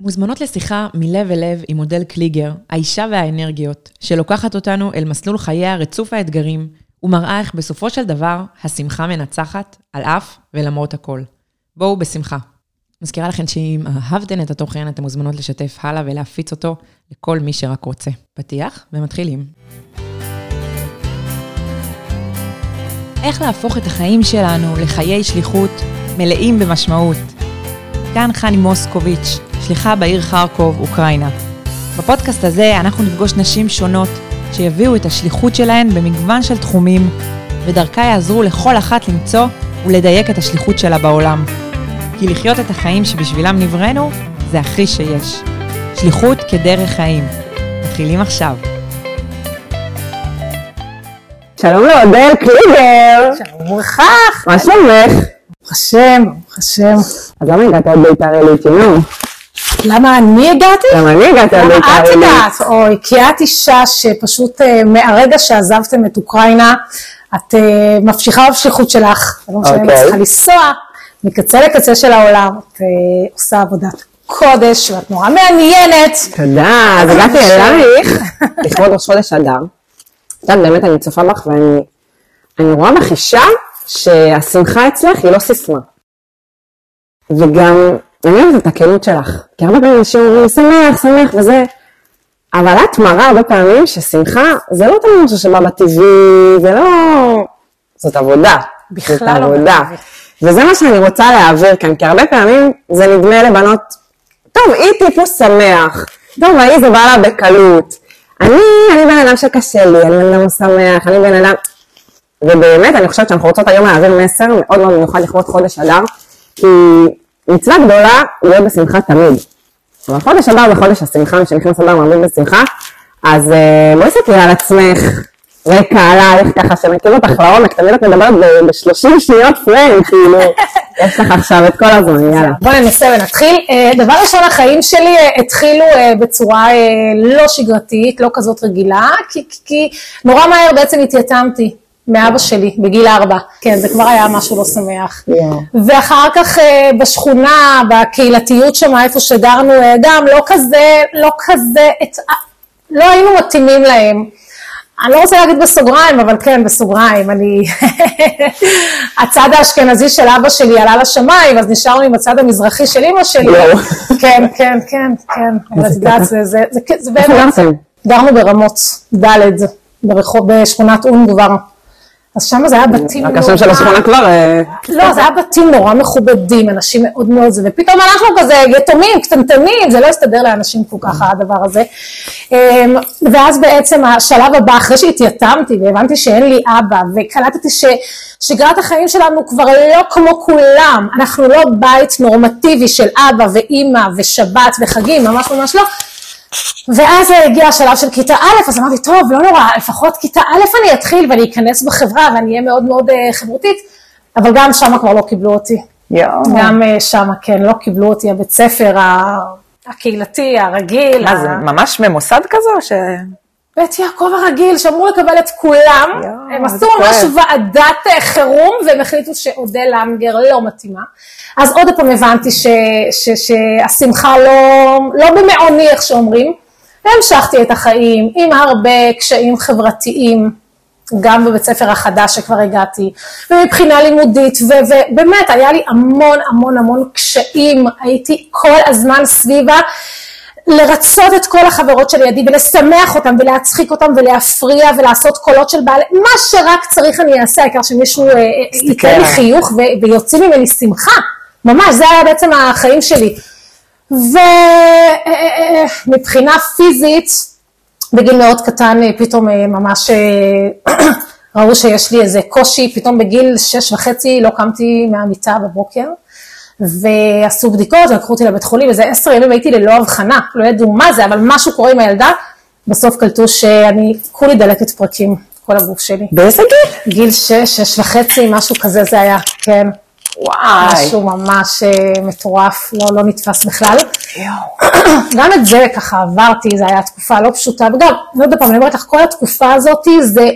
מוזמנות לשיחה מלב אל לב עם מודל קליגר, האישה והאנרגיות, שלוקחת אותנו אל מסלול חייה רצוף האתגרים, ומראה איך בסופו של דבר השמחה מנצחת על אף ולמרות הכל. בואו בשמחה. מזכירה לכם שאם אהבתן את התוכן, אתן מוזמנות לשתף הלאה ולהפיץ אותו לכל מי שרק רוצה. פתיח ומתחילים. איך להפוך את החיים שלנו לחיי שליחות מלאים במשמעות. כאן חני מוסקוביץ', שליחה בעיר חרקוב, אוקראינה. בפודקאסט הזה אנחנו נפגוש נשים שונות שיביאו את השליחות שלהן במגוון של תחומים, ודרכה יעזרו לכל אחת למצוא ולדייק את השליחות שלה בעולם. כי לחיות את החיים שבשבילם נבראנו, זה הכי שיש. שליחות כדרך חיים. מתחילים עכשיו. שלום לאודל קליגר. שלום וכך. מה שלומך? ברוך השם, ברוך השם. אז למה הגעת עד בית"ר עילית, ינון? למה אני הגעתי? למה אני הגעתי למה בית"ר את? הגעת? אוי, כי את אישה שפשוט אה, מהרגע שעזבתם את אוקראינה, את אה, ממשיכה בשליחות שלך, לא משנה אם את אוקיי. צריכה לנסוע מקצה לקצה של העולם, את אה, עושה עבודת קודש ואת נורא מעניינת. תודה, אז הגעתי אלייך לכבוד ראש חודש אדר. את יודעת, באמת אני צופה בך ואני אני רואה בך אישה שהשמחה אצלך היא לא סיסמה. וגם, אני אוהבת את הכנות שלך. כי הרבה פעמים אנשים אומרים, שמח, שמח וזה. אבל את מראה הרבה פעמים ששמחה זה לא תמיד משהו שבא בטבעי, זה לא... זאת עבודה. בכלל זאת לא עבודה. בטבעי. וזה מה שאני רוצה להעביר כאן, כי הרבה פעמים זה נדמה לבנות, טוב, היא טיפוס שמח, טוב, ההיא זה בא לה בקלות. אני, אני בן אדם שקשה לי, אני בן אדם שמח, אני בן אדם... ובאמת, אני חושבת שאנחנו רוצות היום להעביר מסר מאוד מאוד מיוחד לכבוד חודש אדר, כי מצווה גדולה להיות בשמחה תמיד. אבל חודש אדר זה חודש השמחה, משנכנס אדר מרבים בשמחה, אז אה, בואי ספרי על עצמך, רקע עלייך, ככה שנכיר אותך לעומק, תמיד את מדברת ב-30 שניות פריים, כאילו, יש לך עכשיו את כל הזמן, יאללה. בואו ננסה ונתחיל. אה, דבר ראשון, החיים שלי אה, התחילו בצורה לא שגרתית, לא כזאת רגילה, כי נורא מהר בעצם התייתמתי מאבא שלי בגיל ארבע. כן, זה כבר היה משהו לא שמח. יואו. ואחר כך אה, בשכונה, בקהילתיות שם, איפה שגרנו, אה, גם לא כזה, לא כזה, את, לא היינו מתאימים להם. אני לא רוצה להגיד בסוגריים, אבל כן, בסוגריים, אני... הצד האשכנזי של אבא שלי עלה לשמיים, אז נשארנו עם הצד המזרחי של אמא שלי. יואו. כן, כן, כן, כן, אבל את יודעת, זה, זה, זה, זה איפה באמת, גרתם? גרנו ברמות, ד', ברחוב, בשכונת און כבר. אז שם זה היה בתים רק השם של השכונה כבר, אה, לא, זה היה בתים נורא מכובדים, אנשים מאוד מאוד זה, ופתאום אנחנו כזה יתומים, קטנטנים, זה לא הסתדר לאנשים כל כך הדבר הזה. אמ, ואז בעצם השלב הבא, אחרי שהתייתמתי והבנתי שאין לי אבא, וקלטתי ששגרת החיים שלנו כבר לא כמו כולם, אנחנו לא בית נורמטיבי של אבא ואימא ושבת וחגים, ממש ממש לא. ואז הגיע השלב של כיתה א', אז אמרתי, טוב, לא נורא, לפחות כיתה א' אני אתחיל ואני אכנס בחברה ואני אהיה מאוד מאוד אה, חברותית, אבל גם שם כבר לא קיבלו אותי. יואו. גם אה, שם, כן, לא קיבלו אותי, הבית ספר הקהילתי, הרגיל. מה ה- זה, ממש ממוסד כזה או ש... בית יעקב הרגיל, שאמרו לקבל את כולם, יואו, הם עשו ממש. ועדת אה, חירום, והם החליטו שאודל למגר לא מתאימה. אז עוד פעם הבנתי ש, ש, שהשמחה לא, לא במעוני, איך שאומרים, והמשכתי את החיים עם הרבה קשיים חברתיים, גם בבית ספר החדש שכבר הגעתי, ומבחינה לימודית, ו- ובאמת היה לי המון המון המון קשיים, הייתי כל הזמן סביבה. לרצות את כל החברות שלידי ולשמח אותם ולהצחיק אותם ולהפריע ולעשות קולות של בעלי, מה שרק צריך אני אעשה, העיקר שמישהו אה, אה, ייתן לי. חיוך ו- ויוציא ממני שמחה, ממש, זה היה בעצם החיים שלי. ומבחינה פיזית, בגיל מאוד קטן אה, פתאום אה, ממש אה, ראו שיש לי איזה קושי, פתאום בגיל שש וחצי לא קמתי מהמיטה בבוקר. ועשו בדיקות, לקחו אותי לבית חולים, איזה עשר ימים הייתי ללא הבחנה, לא ידעו מה זה, אבל משהו קורה עם הילדה, בסוף קלטו שאני, כולי דלקת פרקים, כל הגוף שלי. באיזה גיל? גיל שש, שש וחצי, משהו כזה זה היה, כן. וואי. משהו ממש אה, מטורף, לא, לא נתפס בכלל. גם את זה ככה עברתי, זו הייתה תקופה לא פשוטה, וגם, יודע פעם, אני אומרת לך, כל התקופה הזאת זה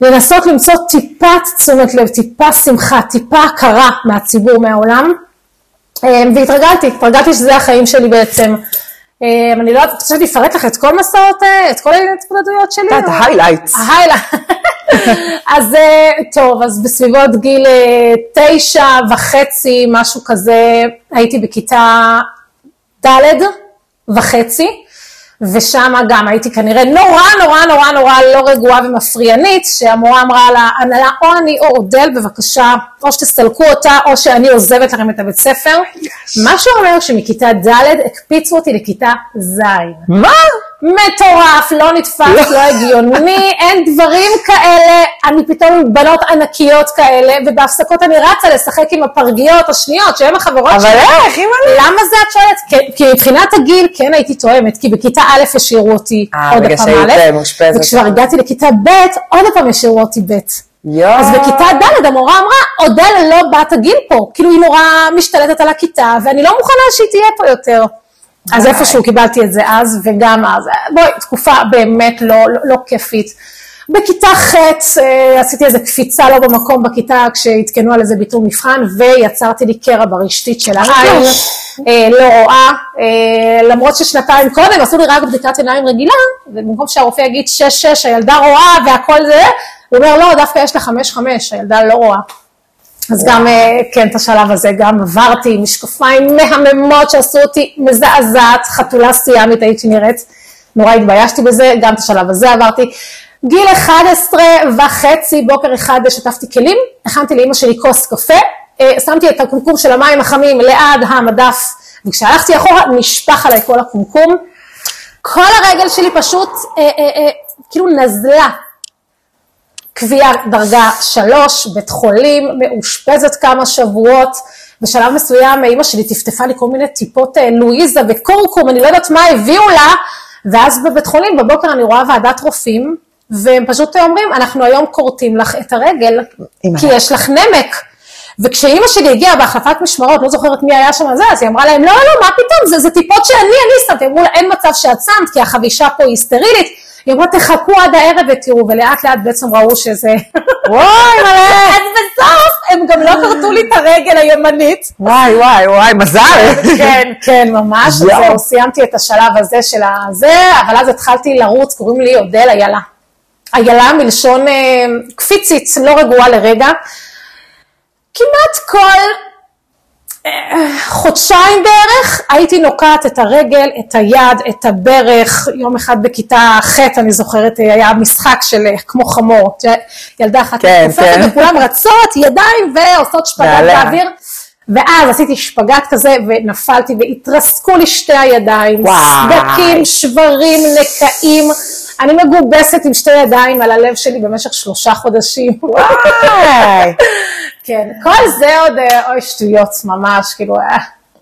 לנסות למצוא טיפת תשומת לב, טיפה שמחה, טיפה הכרה מהציבור, מהעולם, והתרגלתי, התרגלתי שזה החיים שלי בעצם. אה, אני לא יודעת, חשבתי לפרט לך את כל מסעות, אה, את כל ההתמודדויות שלי? את ה highlights. ה highlight. אז אה, טוב, אז בסביבות גיל אה, תשע וחצי, משהו כזה, הייתי בכיתה ד' וחצי, ושם גם הייתי כנראה נורא נורא נורא נורא לא רגועה ומפריענית, שהמורה אמרה לה, הנהלה, או אני או אודל, בבקשה, או שתסתלקו אותה, או שאני עוזבת לכם את הבית ספר. מה שאומר שמכיתה ד' הקפיצו אותי לכיתה ז'. מה? מטורף, לא נתפס, לא הגיוני, אין דברים כאלה, אני פתאום בנות ענקיות כאלה, ובהפסקות אני רצה לשחק עם הפרגיות השניות, שהן החברות אבל איך, אימא'לה? למה זה את שואלת? כי- מבחינת הגיל כן הייתי תואמת, כי בכיתה א' השאירו אותי אה, עוד פעם א', אה. וכשכבר הגעתי לכיתה ב', עוד פעם השאירו אותי ב'. יואו. אז בכיתה ד' המורה אמרה, אודל לא בת הגיל פה, כאילו היא נורא משתלטת על הכיתה, ואני לא מוכנה שהיא תהיה פה יותר. אז איפשהו קיבלתי את זה אז, וגם אז, בואי, תקופה באמת לא, לא, לא כיפית. בכיתה ח' אה, עשיתי איזה קפיצה לא במקום בכיתה כשעדכנו על איזה ביטול מבחן ויצרתי לי קרע ברשתית של העין, אה, לא רואה, אה, למרות ששנתיים קודם עשו לי רק בדיקת עיניים רגילה, ובמקום שהרופא יגיד 6-6 הילדה רואה והכל זה, הוא אומר לא, דווקא יש לה 5-5, הילדה לא רואה. אז גם, אה, כן, את השלב הזה גם עברתי עם משקפיים מהממות שעשו אותי מזעזעת, חתולה סיאמית הייתי נראית, נורא התביישתי בזה, גם את השלב הזה עברתי. גיל 11 וחצי, בוקר אחד שטפתי כלים, הכנתי לאימא שלי כוס קפה, אה, שמתי את הקומקום של המים החמים ליד המדף, וכשהלכתי אחורה נשפך עליי כל הקומקום. כל הרגל שלי פשוט אה, אה, אה, כאילו נזלה, קביעה דרגה שלוש, בית חולים, מאושפזת כמה שבועות, בשלב מסוים אימא שלי טפטפה לי כל מיני טיפות אה, לואיזה וקורקום, אני לא יודעת מה הביאו לה, ואז בבית חולים בבוקר אני רואה ועדת רופאים, והם פשוט אומרים, אנחנו היום כורתים לך את הרגל. כי יש לך נמק. וכשאימא שלי הגיעה בהחלפת משמרות, לא זוכרת מי היה שם זה, אז היא אמרה להם, לא, לא, מה פתאום, זה, זה טיפות שאני, אני שמתי, אמרו לה, אין מצב שאת שמת, כי החבישה פה היא סטרילית, היא אמרה, תחכו עד הערב ותראו, ולאט לאט בעצם ראו שזה... וואי, מלא. אז בסוף הם גם לא כרתו לי את הרגל הימנית. וואי, וואי, וואי, מזל. כן, כן, ממש. זהו, סיימתי את השלב הזה של הזה, אבל אז התחלתי לרוץ, קוראים לי אודל איילה. איילה מלשון אה, קפיצית, לא רגועה לרגע. כמעט כל חודשיים בערך הייתי נוקעת את הרגל, את היד, את הברך, יום אחד בכיתה ח' אני זוכרת, היה משחק של אה, כמו חמור, ילדה אחת כן, מתכופפת כן. וכולם רצות ידיים ועושות שפגאט ועליה. באוויר, ואז עשיתי שפגאט כזה ונפלתי והתרסקו לי שתי הידיים, וואי. סדקים, שברים, נקעים, אני מגובסת עם שתי ידיים על הלב שלי במשך שלושה חודשים. וואי. כן, כל זה עוד, אה, אוי, שטויות, ממש, כאילו, אה,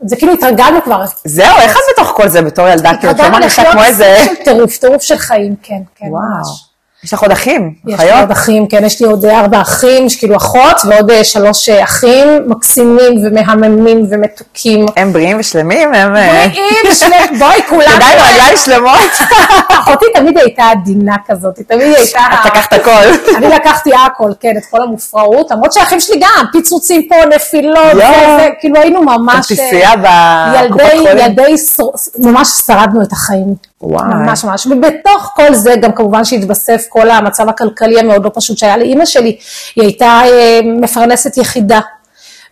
זה כאילו התרגלנו כבר. זהו, איך את בתוך כל זה בתור ילדה? כאילו, את לא התרגלנו מרגישה לחיות כמו איזה... סוג של טירוף, טירוף של חיים, כן, כן. ממש. יש לך עוד אחים? יש לי אחיות? עוד אחים, כן, יש לי עוד ארבע אחים, יש כאילו אחות ועוד אה, שלוש אה, אחים, מקסימים ומהממים ומתוקים. הם בריאים ושלמים? הם... אה, בריאים, שלם, בואי, כולנו. כדאי רגליים שלמות. אחותי תמיד הייתה עדינה כזאת, היא תמיד הייתה... את לקחת הכל. אני לקחתי הכל, כן, את כל המופרעות, למרות שהאחים שלי גם, פיצוצים פה, נפילות. וזה, כאילו היינו ממש... ילדי. ילדי, ממש שרדנו את החיים. וואי. ממש ממש. ובתוך כל זה גם כמובן שהתווסף כל המצב הכלכלי המאוד לא פשוט שהיה לאימא שלי. היא הייתה אה, מפרנסת יחידה.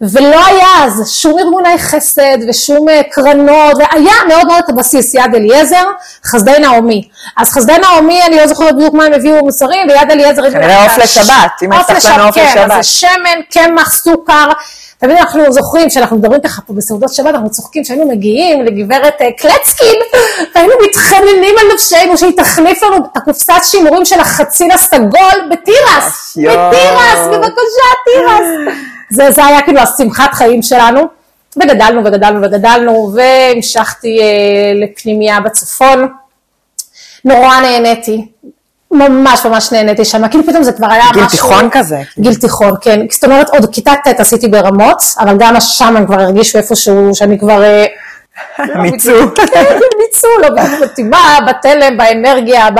ולא היה אז שום ארגוני חסד ושום אה, קרנות, והיה מאוד מאוד את הבסיס, יד אליעזר, חסדי נעמי. אז חסדי נעמי, אני לא זוכרת בדיוק מה הם הביאו מוצרים, ויד אליעזר. כנראה עוף לשבת, אם הבטחת לנו עוף כן, אז לשבת. זה שמן, קמח, סוכר. תמיד אנחנו זוכרים, כשאנחנו מדברים ככה פה בסעודות שבת, אנחנו צוחקים שהיינו מגיעים לגברת אה, קלצקין, והיינו מתחננים על נפשנו שהיא תחליף לנו את הקופסת שימורים של החציל הסגול בתירס. בתירס, בבקשה, תירס. זה, זה היה כאילו השמחת חיים שלנו, וגדלנו וגדלנו וגדלנו, והמשכתי אה, לפנימייה בצפון. נורא נהניתי, ממש ממש נהניתי שם, כאילו פתאום זה כבר היה גיל משהו... תיכון כזה. גיל תיכון, כן. זאת אומרת, עוד כיתה ט' עשיתי ברמות, אבל גם שם הם כבר הרגישו איפשהו שאני כבר... אה, מיצו. כן, מיצו, לא בחתימה, בתלם, באנרגיה, ב...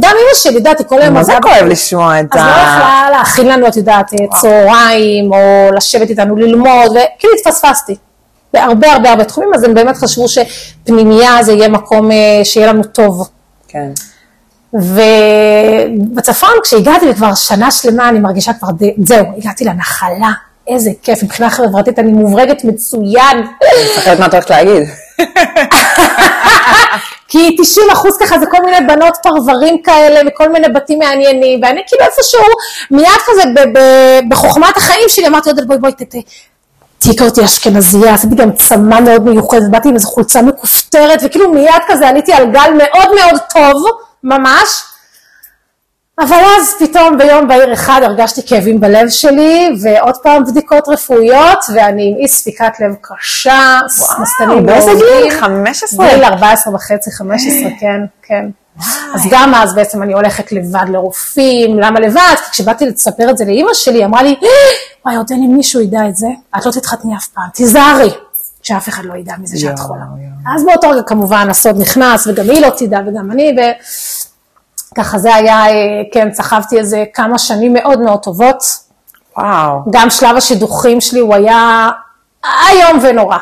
גם אמא שלי, יודעת, כל היום... מה זה כואב לשמוע את אז לא ה... יכלה להכין לנו, את יודעת, צהריים, או לשבת איתנו ללמוד, וכאילו התפספסתי. בהרבה הרבה הרבה תחומים, אז הם באמת חשבו שפנימייה זה יהיה מקום אה, שיהיה לנו טוב. כן. ובצפון כשהגעתי וכבר שנה שלמה אני מרגישה כבר, די- זהו, הגעתי לנחלה, איזה כיף, מבחינה חברתית אני מוברגת מצוין, מפחדת מה את הולכת להגיד. כי 90 אחוז ככה זה כל מיני בנות פרברים כאלה וכל מיני בתים מעניינים, ואני כאילו איפשהו מיד כזה ב- ב- בחוכמת החיים שלי אמרתי עוד בואי בואי ת- ת- תהיי כזאתי אשכנזייה, עשיתי גם צמא מאוד מיוחדת, באתי עם איזו חולצה מכופתרת וכאילו מיד כזה עליתי על גל מאוד מאוד טוב, ממש. אבל אז פתאום ביום בהיר אחד הרגשתי כאבים בלב שלי, ועוד פעם בדיקות רפואיות, ואני עם אי ספיקת לב קשה, מסתנים באיזה גיל? מעורבים. 15? גיל 14 וחצי, 15, כן, כן. אז גם אז בעצם אני הולכת לבד לרופאים, למה לבד? כי כשבאתי לספר את זה לאימא שלי, היא אמרה לי, וואי, עוד אין לי מישהו ידע את זה, את לא תתחתני אף פעם, תיזהרי, שאף אחד לא ידע מזה שאת חולה. אז באותו רגע כמובן הסוד נכנס, וגם היא לא תדע וגם אני, וככה זה היה, אה, כן, צחבתי איזה כמה שנים מאוד מאוד טובות. וואו. גם שלב השידוכים שלי הוא היה איום ונורא.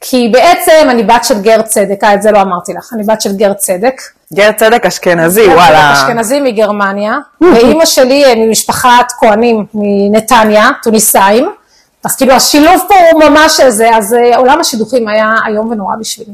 כי בעצם אני בת של גר צדק, אה, את זה לא אמרתי לך, אני בת של גר צדק. גר צדק אשכנזי, גר וואלה. צדק אשכנזי מגרמניה, ואימא שלי אה, ממשפחת כהנים מנתניה, טוניסאים. אז כאילו השילוב פה הוא ממש איזה, אז אה, עולם השידוכים היה איום ונורא בשבילי.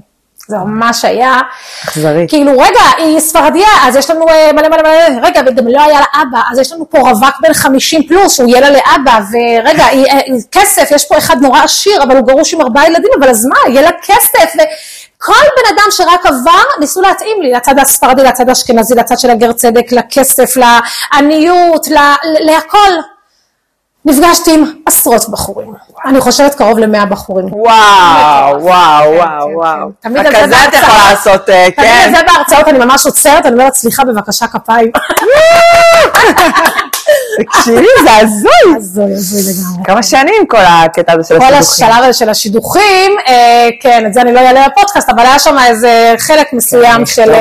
זה ממש היה, אכזרי. כאילו רגע, היא ספרדיה, אז יש לנו אה, מלא מלא מלא, רגע, וגם לא היה לה אבא, אז יש לנו פה רווק בן 50 פלוס, שהוא יהיה לה לאבא, ורגע, היא, אה, היא- כסף, יש פה אחד נורא עשיר, אבל הוא גרוש עם ארבעה ילדים, אבל אז מה, יהיה לה כסף, וכל בן אדם שרק עבר, ניסו להתאים לי, לצד הספרדי, לצד האשכנזי, לצד של הגר צדק, לכסף, לעניות, ל- להכל. נפגשתי עם עשרות בחורים, אני חושבת קרוב למאה בחורים. וואו, וואו, כן, וואו, כן, וואו. כן. תמיד על זה כזה את בהרצאות. יכולה לעשות, אה, תמיד כן. את זה בהרצאות אני ממש עוצרת, אני אומרת סליחה בבקשה כפיים. תקשיבי, זה הזוי. הזוי, הזוי לגמרי. כמה שנים כל הקטע הזה של כל השידוכים? השלב הזה של השידוכים, אה, כן, את זה אני לא אעלה בפודקאסט, אבל היה שם איזה חלק מסוים של...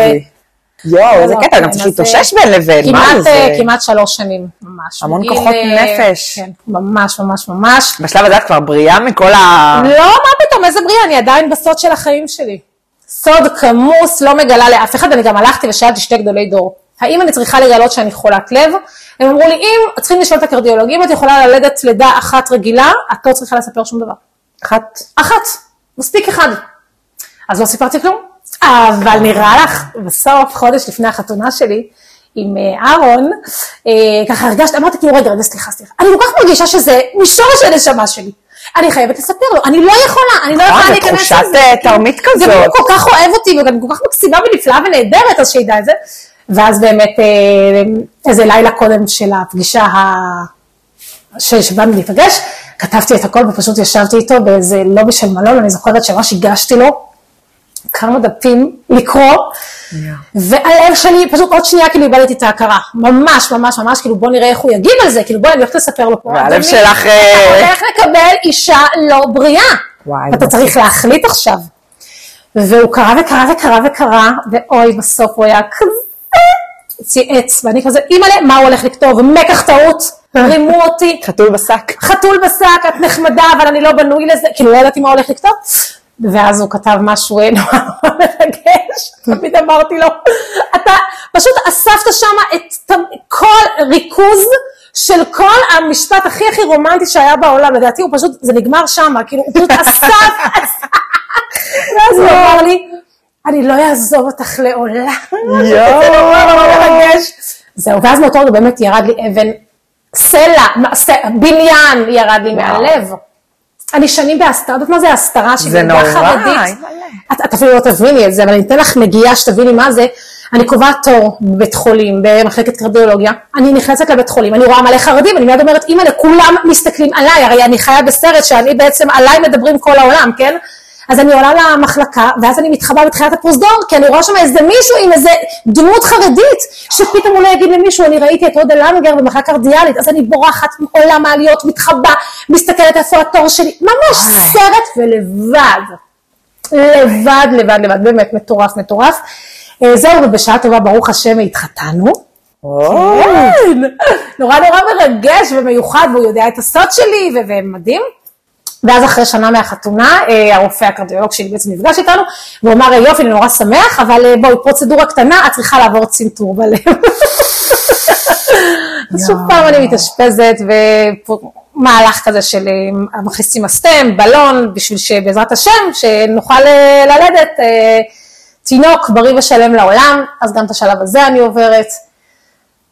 יואו, איזה קטע, גם צריך להתאושש בין לבין, מה זה? אה, כמעט שלוש שנים, ממש. המון כוחות אה, נפש. כן, ממש, ממש, ממש. בשלב הזה את כבר בריאה מכל ה... לא, מה פתאום, איזה בריאה, אני עדיין בסוד של החיים שלי. סוד כמוס, לא מגלה לאף אחד, אני גם הלכתי ושאלתי שתי גדולי דור. האם אני צריכה לגלות שאני חולת לב? הם אמרו לי, אם, צריכים לשאול את הקרדיולוג, אם את יכולה ללדת לידה אחת רגילה, את לא צריכה לספר שום דבר. אחת. אחת, מספיק אחד. אז לא סיפרתי כלום. אבל נראה לך, בסוף, חודש לפני החתונה שלי, עם אה, אהרון, אה, ככה הרגשת, אמרתי כאילו, רגע, רגע, סליחה, סליחה, אני כל כך מרגישה שזה משורש הנשמה שלי. אני חייבת לספר לו, אני לא יכולה, אני לא נכון, יכולה זה להיכנס תחושת, לזה. אה, כאילו, תרמית כזאת. הוא כל כך אוהב אותי, וגם כל כך מקסימה ונפלאה ונהדרת, אז שידע את זה. ואז באמת, אה, איזה לילה קודם של הפגישה ה... שבאנו להיפגש, כתבתי את הכל ופשוט ישבתי איתו באיזה לובי של מלון, אני זוכרת שממש הגשתי לו כמה דפים לקרוא, והלב שלי פשוט עוד שנייה כאילו איבדתי את ההכרה, ממש ממש ממש, כאילו בוא נראה איך הוא יגיב על זה, כאילו בואי אני הולכת לספר לו פה, והלב שלך, אה, אתה הולך לקבל אישה לא בריאה, וואי, ואתה זה צריך להחליט עכשיו. והוא קרא וקרא וקרא וקרא, ואוי בסוף הוא היה כזה צייץ, ואני כזה, אימא'לה, מה הוא הולך לכתוב? מקח טעות, רימו אותי, חתול בשק. חתול בשק, את נחמדה, אבל אני לא בנוי לזה, כאילו לא ידעתי מה הולך לכתוב. ואז הוא כתב משהו אה, נורא מרגש, תמיד אמרתי לו, אתה פשוט אספת שם את כל ריכוז של כל המשפט הכי הכי רומנטי שהיה בעולם, לדעתי הוא פשוט, זה נגמר שם, כאילו הוא פשוט אסף, אסף. ואז הוא אמר לי, אני לא אעזוב אותך לעולם. זה נורא נורא מרגש. זהו, ואז מאותו רגע באמת ירד לי אבן, סלע, בניין ירד לי מהלב. אני שנים בהסתרה, יודעת מה זה הסתרה של זה נורא, חרדית? אימא'לה. את, את אפילו לא תביני את זה, אבל אני אתן לך נגיעה שתביני מה זה. אני קובעת תור בבית חולים, במחלקת קרדיולוגיה, אני נכנסת לבית חולים, אני רואה מלא חרדים, אני מיד אומרת, אימא, כולם מסתכלים עליי, הרי אני חיה בסרט שאני בעצם, עליי מדברים כל העולם, כן? אז אני עולה למחלקה, ואז אני מתחבאה בתחילת הפרוזדור, כי אני רואה שם איזה מישהו עם איזה דמות חרדית, שפתאום הוא לא יגיד למישהו, אני ראיתי את הודה למגר במחלקה קרדיאלית, אז אני בורחת מעולם העליות, מתחבאה, מסתכלת איפה התור שלי, ממש סרט ולבד. לבד, לבד, לבד, באמת מטורף, מטורף. אה, זהו, ובשעה טובה, ברוך השם, התחתנו. כן, נורא נורא מרגש ומיוחד, והוא יודע את הסוד שלי, ומדהים. ואז אחרי שנה מהחתונה, אה, הרופא הקרדיולוג שלי בעצם נפגש איתנו, והוא אמר, יופי, אני נורא שמח, אבל אה, בואי, פרוצדורה קטנה, את צריכה לעבור צנתור בלב. אז שוב פעם אני מתאשפזת, ומהלך כזה של אה, מכניסים מסתם, בלון, בשביל שבעזרת השם, שנוכל אה, ללדת אה, תינוק בריא ושלם לעולם, אז גם את השלב הזה אני עוברת.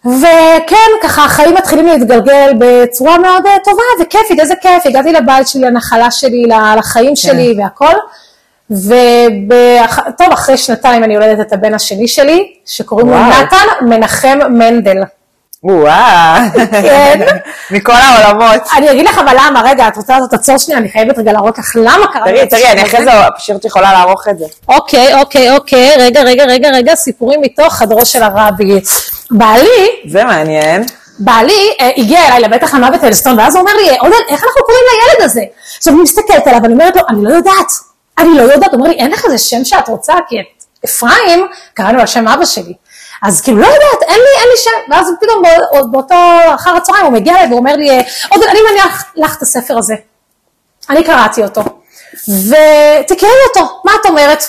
וכן, ככה החיים מתחילים להתגלגל בצורה מאוד אה, טובה וכיפית, איזה כיף, הגעתי לבית שלי, לנחלה שלי, לחיים שלי והכל. וטוב, אחרי שנתיים אני יולדת את הבן השני שלי, שקוראים לו. נתן מנחם מנדל. וואו. כן. מכל העולמות. אני אגיד לך אבל למה, רגע, את רוצה לעשות עצור שנייה, אני חייבת רגע להראות לך למה קרה לי תראי, תראי, אני אחרי. זה פשוט יכולה לערוך את זה. אוקיי, אוקיי, אוקיי, רגע, רגע, רגע, רגע, סיפורים מתוך חדרו של הרבי. בעלי, זה מעניין. בעלי אה, הגיע אליי לבית החמה בטלסטון, ואז הוא אומר לי, עודד, איך אנחנו קוראים לילד הזה? עכשיו אני מסתכלת עליו, ואני אומרת לו, אני לא יודעת, אני לא יודעת, הוא אומר לי, אין לך איזה שם שאת רוצה, כי את אפרים, קראנו על שם אבא שלי. אז כאילו, לא יודעת, אין לי, אין לי שם, ואז פתאום בא- באותו אחר הצהריים הוא מגיע אליי והוא אומר לי, אה, עודד, אני מניח לך את הספר הזה. אני קראתי אותו, ותקראי אותו, מה את אומרת?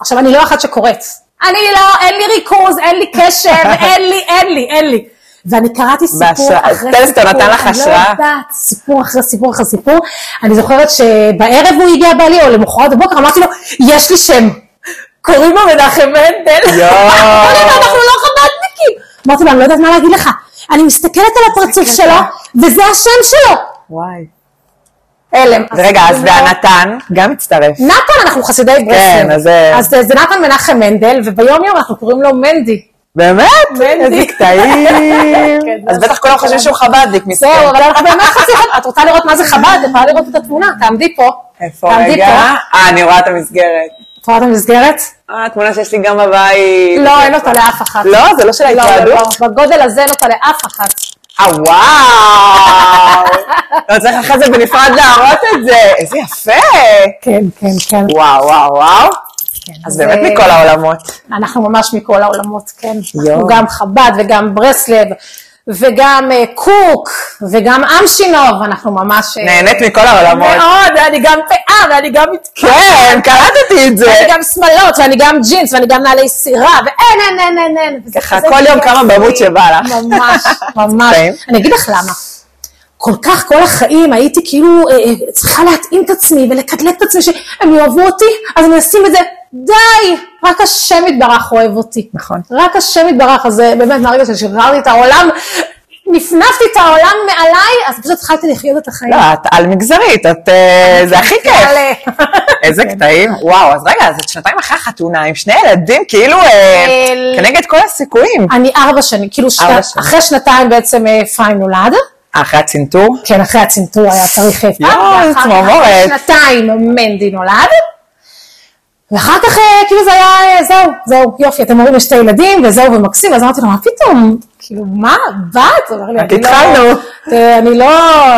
עכשיו, אני לא אחת שקוראת. אני לא, אין לי ריכוז, אין לי קשב, אין לי, אין לי, אין לי. ואני קראתי סיפור אחרי סיפור. נתן לך אני השראה? לא יודעת, סיפור אחרי סיפור אחרי סיפור. אני זוכרת שבערב הוא הגיע בעלי, או למחרת בבוקר, אמרתי לו, יש לי שם. קוראים לו מנחם מנדל. יואו. אנחנו לא חב"דניקים. אמרתי לו, אני לא יודעת מה להגיד לך. אני מסתכלת על הפרצוף שלו, וזה השם שלו. וואי. הלם. ורגע, אז זה לא- והנתן גם מצטרף. נתן, אנחנו חסידי ברסלב. כן, אז זה- אז זה נתן מנחם מנדל, וביום יום אנחנו קוראים לו מנדי. באמת? איזה קטעים. כן, אז בטח כולם חושבים שהוא חב"דניק, מסכן. זהו, אבל אנחנו באמת חב"ד. את רוצה לראות מה זה חב"ד? את יכולה לראות את התמונה, תעמדי פה. איפה רגע? פה. אה, אני רואה את המסגרת. את רואה את המסגרת? אה, תמונה שיש לי גם בבית. לא, אין אותה לאף אחת. לא, זה לא של לא, ההתוועדות? לא, בגודל הזה אין אותה לאף אחת. אה, וואו. לא צריך אחרי זה בנפרד להראות את זה. איזה יפה. כן, כן, כן. וואו, וואו, וואו. אז זה- באמת מכל העולמות. אנחנו ממש מכל העולמות, כן. אנחנו גם חב"ד וגם ברסלב, וגם אה, קוק, וגם אמשינוב, אנחנו ממש... אה, נהנית מכל העולמות. מאוד, ואני גם פאה, ואני גם. כן, קלטתי את זה. ואני גם שמאלות, ואני גם ג'ינס, ואני גם נעלי סירה, ואין, אין, אין, אין, אין. ככה, כל יום כמה. במות שבא לך. ממש, ממש. טעים. אני אגיד לך למה. כל כך כל החיים הייתי כאילו אה, צריכה להתאים את עצמי ולקטלג את עצמי שהם יאהבו אותי, אז אני אשים את זה, די, רק השם יתברך אוהב אותי. נכון. רק השם יתברך, אז באמת מהרגע ששחררתי את העולם, נפנפתי את העולם מעליי, אז פשוט התחלתי לחיות את החיים. לא, את על מגזרית, את... אה, זה הכי כיף. איזה קטעים. וואו, אז רגע, אז את שנתיים אחרי החתונה עם שני ילדים, כאילו אה, כנגד כל הסיכויים. אני ארבע שנים, כאילו. אחרי שנתיים בעצם אפרים נולד. אה, אחרי הצנתור? כן, אחרי הצנתור היה צריך איפה, יואו, איזה צמרמורת. שנתיים מנדי נולד, ואחר כך אה, כאילו זה היה, אה, זהו, זהו, יופי, אתם אומרים יש שתי ילדים, וזהו, ומקסים, אז אמרתי לו, מה פתאום, כאילו, מה, בת? אומר לי, "אני לא- התחלנו." אה, אני לא,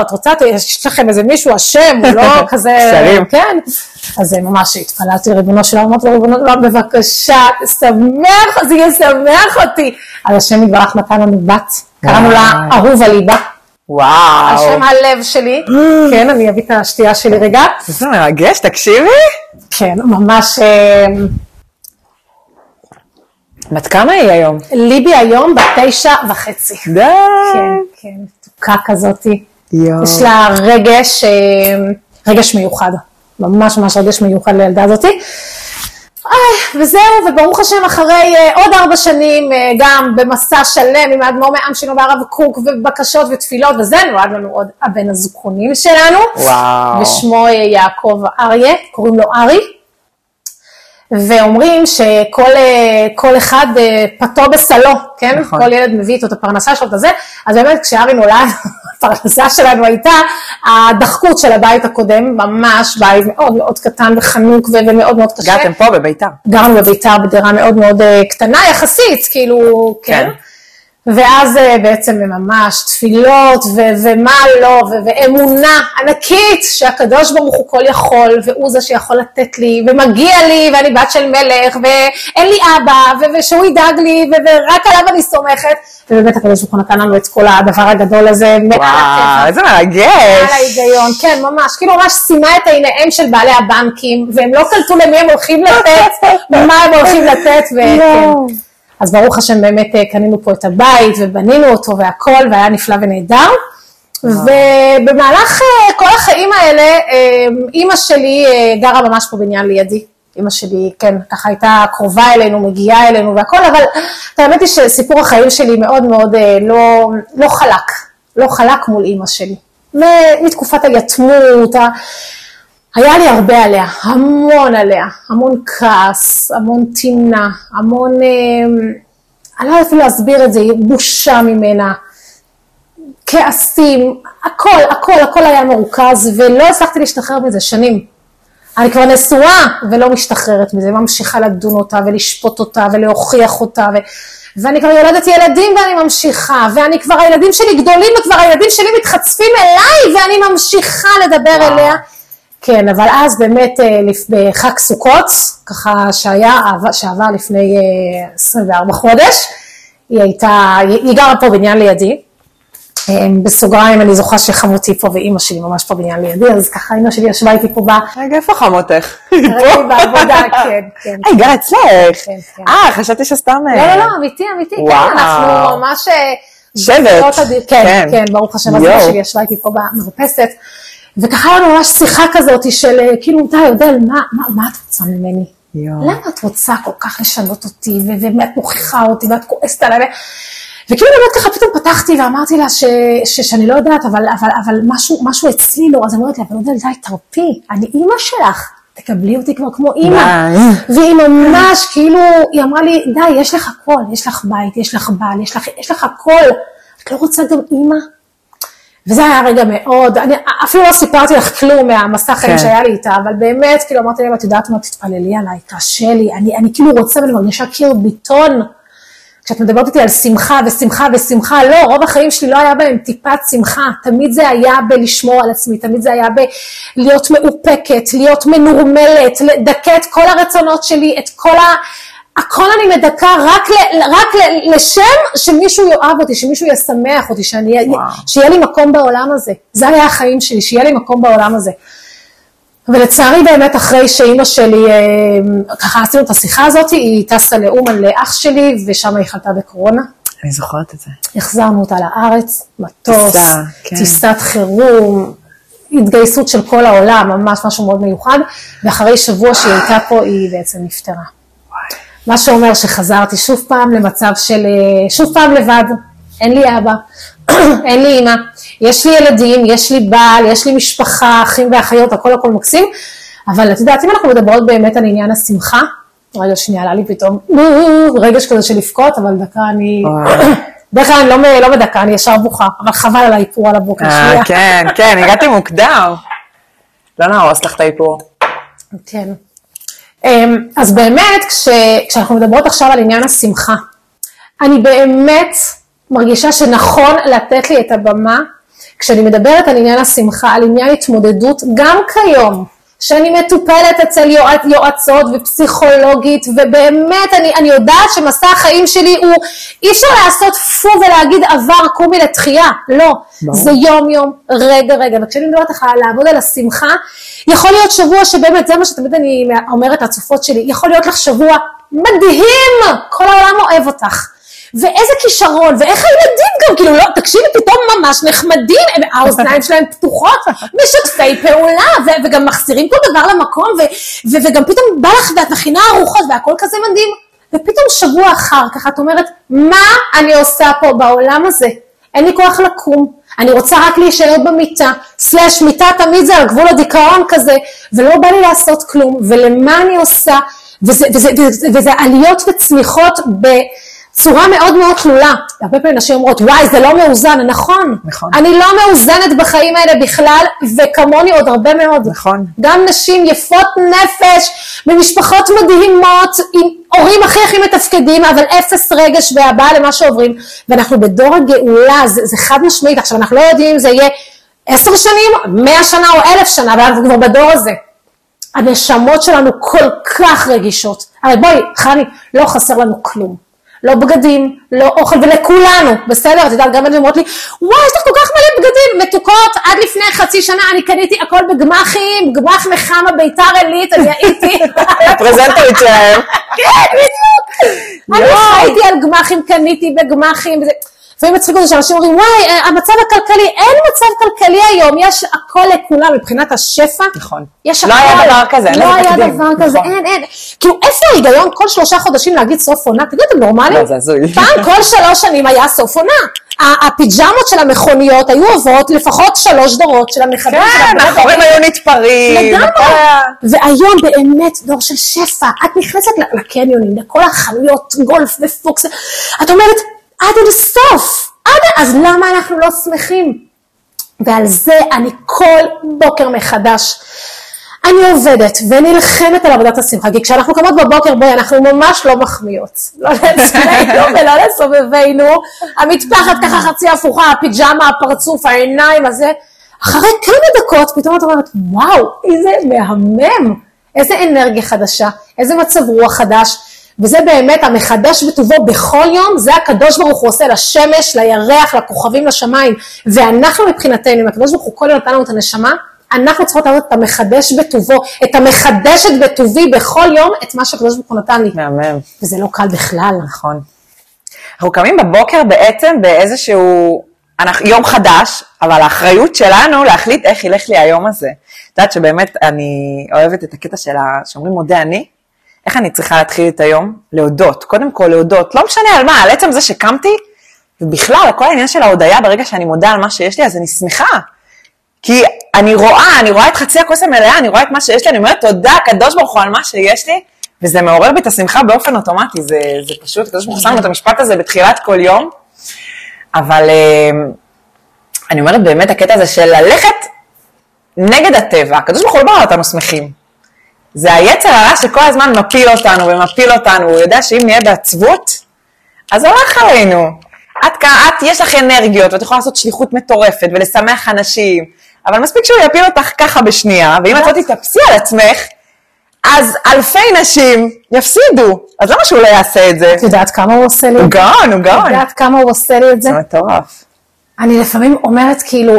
את רוצה, יש לכם איזה מישהו אשם, הוא לא כזה, קשרים. כן, אז אה, ממש התפללתי לריבונו של עולם, אמרתי לו, ריבונו של עולם, בבקשה, תשמח, זה ישמח אותי. אז השם יתברך נתן לנו בת, קראנו לה וואי. אהובה ליבה. על וואו. שם הלב שלי, כן, אני אביא את השתייה שלי רגע. איזה מרגש, תקשיבי. כן, ממש, אה, בת כמה היא היום? ליבי היום בת תשע וחצי. די. כן, כן, מתוקה כזאתי. יואו. יש לה רגש, אה, רגש מיוחד. ממש ממש רגש מיוחד לילדה הזאתי. וזהו, וברוך השם, אחרי אה, עוד ארבע שנים, אה, גם במסע שלם עם האדמו"ר מעם שלנו והרב קוק, ובקשות ותפילות, וזה, נולד לנו עוד הבן הזקונים שלנו. וואו. ושמו אה, יעקב אריה, קוראים לו ארי. ואומרים שכל כל אחד פתו בסלו, כן? נכון. כל ילד מביא איתו את הפרנסה שלו, את הזה. אז באמת, כשארי נולד, הפרנסה שלנו הייתה הדחקות של הבית הקודם, ממש בית מאוד מאוד קטן וחנוק ומאוד מאוד קשה. גרתם פה בביתר. גרנו בביתר בדירה מאוד מאוד אה, קטנה יחסית, כאילו, כן. כן. ואז אה, בעצם ממש תפילות ו- ומה לא, ו- ואמונה ענקית שהקדוש ברוך הוא כל יכול, והוא זה שיכול לתת לי, ומגיע לי, ואני בת של מלך, ואין לי אבא, ו- ושהוא ידאג לי, ו- ורק עליו אני סומכת, ובאמת הקדוש ברוך הוא נתן לנו את כל הדבר הגדול הזה, וואו. איזה מרגש. ההיגיון, כן, ממש, כאילו ממש סיימה את עיניהם של בעלי הבנקים, והם לא קלטו למי הם הולכים לתת, מה הם הולכים לתת, וכן. אז ברוך השם באמת אה, קנינו פה את הבית ובנינו אותו והכל והיה נפלא ונהדר. ובמהלך אה, כל החיים האלה, אה, אימא שלי גרה ממש פה בניין לידי. אימא שלי, כן, ככה הייתה קרובה אלינו, מגיעה אלינו והכל, אבל האמת היא שסיפור החיים שלי מאוד מאוד לא, לא חלק, לא חלק מול אימא שלי. מתקופת היתמות, היה לי הרבה עליה, המון עליה, המון כעס, המון טינה, המון, אה, אני לא יודעת אפילו להסביר את זה, בושה ממנה, כעסים, הכל, הכל, הכל היה מרוכז, ולא הצלחתי להשתחרר מזה שנים. אני כבר נשואה ולא משתחררת מזה, ממשיכה לדון אותה ולשפוט אותה ולהוכיח אותה, ו... ואני כבר יולדת ילדים ואני ממשיכה, ואני כבר, הילדים שלי גדולים וכבר הילדים שלי מתחצפים אליי ואני ממשיכה לדבר וואו. אליה. כן, אבל אז באמת אה, בחג סוכות, ככה שהיה, עבר- שעבר לפני אה, 24 חודש, היא הייתה, היא היא גרה פה בניין לידי, אה, בסוגריים אני זוכרת שחמותי פה ואימא שלי ממש פה בניין לידי, אז ככה אימא שלי ישבה איתי פה ב... רגע, איפה חמותך? ראיתי בעבודה, כן, כן. אה, היא גרה אצלך. כן, כן. אה, חשבתי שסתם... לא, לא, לא, אמיתי, אמיתי. כן, אנחנו ממש... אה, שבט. כן, כן. כן, ברוך השם, אז. אמא שלי ישבה איתי פה במרפסת, וככה היה לנו ממש שיחה כזאת של אה, כאילו, די, אודל, מה- מה מה את רוצה ממני? יואו. למה את רוצה כל כך לשנות אותי, ואת מוכיחה אותי, ואת כועסת עליי, וכאילו באמת ככה פתאום פתחתי ואמרתי לה ש, ש, שאני לא יודעת, אבל, אבל, אבל משהו, משהו אצלי לא, אז אני אומרת לה, אבל אודל, די, תרפי, אני אימא שלך, תקבלי אותי כבר כמו אימא. והיא ממש, כאילו, היא אמרה לי, די, יש לך הכל, יש לך בית, יש לך בעל, יש לך, יש לך הכל, את לא רוצה גם אימא? וזה היה רגע מאוד, אני אפילו לא סיפרתי לך כלום מהמסע חיים כן. שהיה לי איתה, אבל באמת, כאילו אמרתי להם, את יודעת מה, תתפללי עליי, קשה לי, אני, אני כאילו רוצה ואני מרגישה קיר ביטון. כשאת מדברת איתי על שמחה ושמחה ושמחה, לא, רוב החיים שלי לא היה בהם טיפת שמחה, תמיד זה היה בלשמור על עצמי, תמיד זה היה בלהיות מאופקת, להיות מנורמלת, לדכא את כל הרצונות שלי, את כל ה... הכל אני מדכא רק, ל, רק ל, לשם שמישהו יאהב אותי, שמישהו ישמח אותי, שאני, וואו. שיהיה לי מקום בעולם הזה. זה היה החיים שלי, שיהיה לי מקום בעולם הזה. ולצערי באמת אחרי שאימא שלי, אה, ככה עשינו את השיחה הזאת, היא טסה לאומן לאח שלי, ושם היא חלתה בקורונה. אני זוכרת את זה. החזרנו אותה לארץ, מטוס, טיסה, כן. טיסת חירום, התגייסות של כל העולם, ממש משהו מאוד מיוחד, ואחרי שבוע שהיא הייתה פה, היא בעצם נפטרה. מה שאומר שחזרתי שוב פעם למצב של, אה, שוב פעם לבד, אין לי אבא, אין לי אימא, יש לי ילדים, יש לי בעל, יש לי משפחה, אחים ואחיות, הכל הכל מקסים, אבל את יודעת, אם אנחנו מדברות באמת על עניין השמחה, רגע שנייה, עלה לי פתאום רגש כזה של לבכות, אבל דקה אני. בדרך כלל אני לא, לא בדקה, אני ישר בוכה, אבל חבל על האיפור על הבוקר, שנייה. אה, כן, כן, הגעתי מוקדם. לא נהרוס לך את האיפור. כן. אמ, אז באמת, כש, כשאנחנו מדברות עכשיו על עניין השמחה, אני באמת מרגישה שנכון לתת לי את הבמה, כשאני מדברת על עניין השמחה, על עניין התמודדות, גם כיום, שאני מטופלת אצל יועצ, יועצות ופסיכולוגית, ובאמת אני, אני יודעת שמסע החיים שלי הוא, אי אפשר לעשות פו ולהגיד עבר קומי לתחייה, לא, ברור. זה יום יום, רגע רגע, וכשאני מדברת לך על לעבוד על השמחה, יכול להיות שבוע שבאמת, זה מה שתמיד אני אומרת לצופות שלי, יכול להיות לך שבוע מדהים, כל העולם אוהב אותך. ואיזה כישרון, ואיך הילדים גם, כאילו, לא, תקשיבי, פתאום ממש נחמדים, הם, האוזניים שלהם פתוחות, משתפי פעולה, ו- וגם מחזירים כל דבר למקום, ו- ו- וגם פתאום בא לך ואת מכינה ארוחות, והכל כזה מדהים, ופתאום שבוע אחר כך את אומרת, מה אני עושה פה בעולם הזה? אין לי כוח לקום, אני רוצה רק להישאר במיטה, סלאש מיטה תמיד זה על גבול הדיכאון כזה, ולא בא לי לעשות כלום, ולמה אני עושה, וזה, וזה, וזה, וזה עליות וצמיחות ב... צורה מאוד מאוד תלולה. הרבה פעמים נשים אומרות, וואי, זה לא מאוזן, נכון. נכון. אני לא מאוזנת בחיים האלה בכלל, וכמוני עוד הרבה מאוד. נכון. גם נשים יפות נפש, ממשפחות מדהימות, עם הורים הכי הכי מתפקדים, אבל אפס רגש והבעה למה שעוברים. ואנחנו בדור הגאולה, זה, זה חד משמעית. עכשיו, אנחנו לא יודעים אם זה יהיה עשר שנים, מאה שנה או אלף שנה, אבל אנחנו כבר בדור הזה. הנשמות שלנו כל כך רגישות. הרי בואי, חני, לא חסר לנו כלום. לא בגדים, לא אוכל, ולכולנו, בסדר? את יודעת, גם הן אומרות לי, וואי, יש לך כל כך מלא בגדים, מתוקות, עד לפני חצי שנה אני קניתי הכל בגמחים, גמח נחמה ביתר עילית, אני הייתי... הפרזנטורית שלהם. כן, בדיוק. אני חייתי על גמחים, קניתי בגמחים. וזה- לפעמים מצחיק אותי שאנשים אומרים, וואי, אה, המצב הכלכלי, אין מצב כלכלי היום, יש הכל לכולם מבחינת השפע. נכון. יש לא הכל. היה דבר כזה, אין לא היה. דבר כזה, נכון. אין, אין. כאילו, איפה ההיגיון כל שלושה חודשים להגיד סוף עונה? תגידו, אתם נורמלים? לא, זה הזוי. פעם כל שלוש שנים היה סוף עונה. הפיג'מות של המכוניות היו עוברות לפחות שלוש דורות של הנכדים כן, החורים היו נתפרים. לגמרי. והיום באמת דור של שפע, את נכנסת לקניונים, לכל החנויות גולף ופוקס, את אומרת, עד אין סוף, עד, אז למה אנחנו לא שמחים? ועל זה אני כל בוקר מחדש. אני עובדת ונלחמת על עבודת השמחה, כי כשאנחנו קמות בבוקר, בואי, אנחנו ממש לא מחמיאות. לא לעצמנו ולא לסובבינו. המטפחת ככה חצי הפוכה, הפיג'מה, הפרצוף, העיניים, הזה. אחרי כמה דקות, פתאום את אומרת, וואו, איזה מהמם, איזה אנרגיה חדשה, איזה מצב רוח חדש. וזה באמת המחדש בטובו בכל יום, זה הקדוש ברוך הוא עושה לשמש, לירח, לכוכבים, לשמיים. ואנחנו מבחינתנו, אם הקדוש ברוך הוא כל יום נתן לנו את הנשמה, אנחנו צריכות לעשות את המחדש בטובו, את המחדשת בטובי בכל יום, את מה שהקדוש ברוך הוא נתן לי. מהמם. וזה לא קל בכלל. נכון. אנחנו קמים בבוקר בעצם באיזשהו אנחנו, יום חדש, אבל האחריות שלנו להחליט איך ילך לי היום הזה. את יודעת שבאמת אני אוהבת את הקטע של ה... שאומרים מודה אני, איך אני צריכה להתחיל את היום? להודות. קודם כל להודות, לא משנה על מה, על עצם זה שקמתי, ובכלל, כל העניין של ההודיה, ברגע שאני מודה על מה שיש לי, אז אני שמחה. כי אני רואה, אני רואה את חצי הכוס המלאה, אני רואה את מה שיש לי, אני אומרת תודה, הקדוש ברוך הוא על מה שיש לי, וזה מעורר בי את השמחה באופן אוטומטי, זה, זה פשוט, הקדוש ברוך הוא שם את המשפט הזה בתחילת כל יום, אבל אה, אני אומרת באמת, הקטע הזה של ללכת נגד הטבע, הקדוש ברוך הוא לא ברא אותנו שמחים. זה היצר הרע שכל הזמן מפיל אותנו ומפיל אותנו, הוא יודע שאם נהיה בעצבות, אז הולך עלינו. את, את, יש לך אנרגיות, ואת יכולה לעשות שליחות מטורפת ולשמח אנשים, אבל מספיק שהוא יפיל אותך ככה בשנייה, ואם את לא תתאפסי על עצמך, אז אלפי נשים יפסידו. אז למה שהוא לא יעשה את זה? את יודעת כמה הוא עושה לי? הוא גאון, הוא את גאון. יודעת כמה הוא עושה לי את זה? זה מטורף. אני לפעמים אומרת כאילו,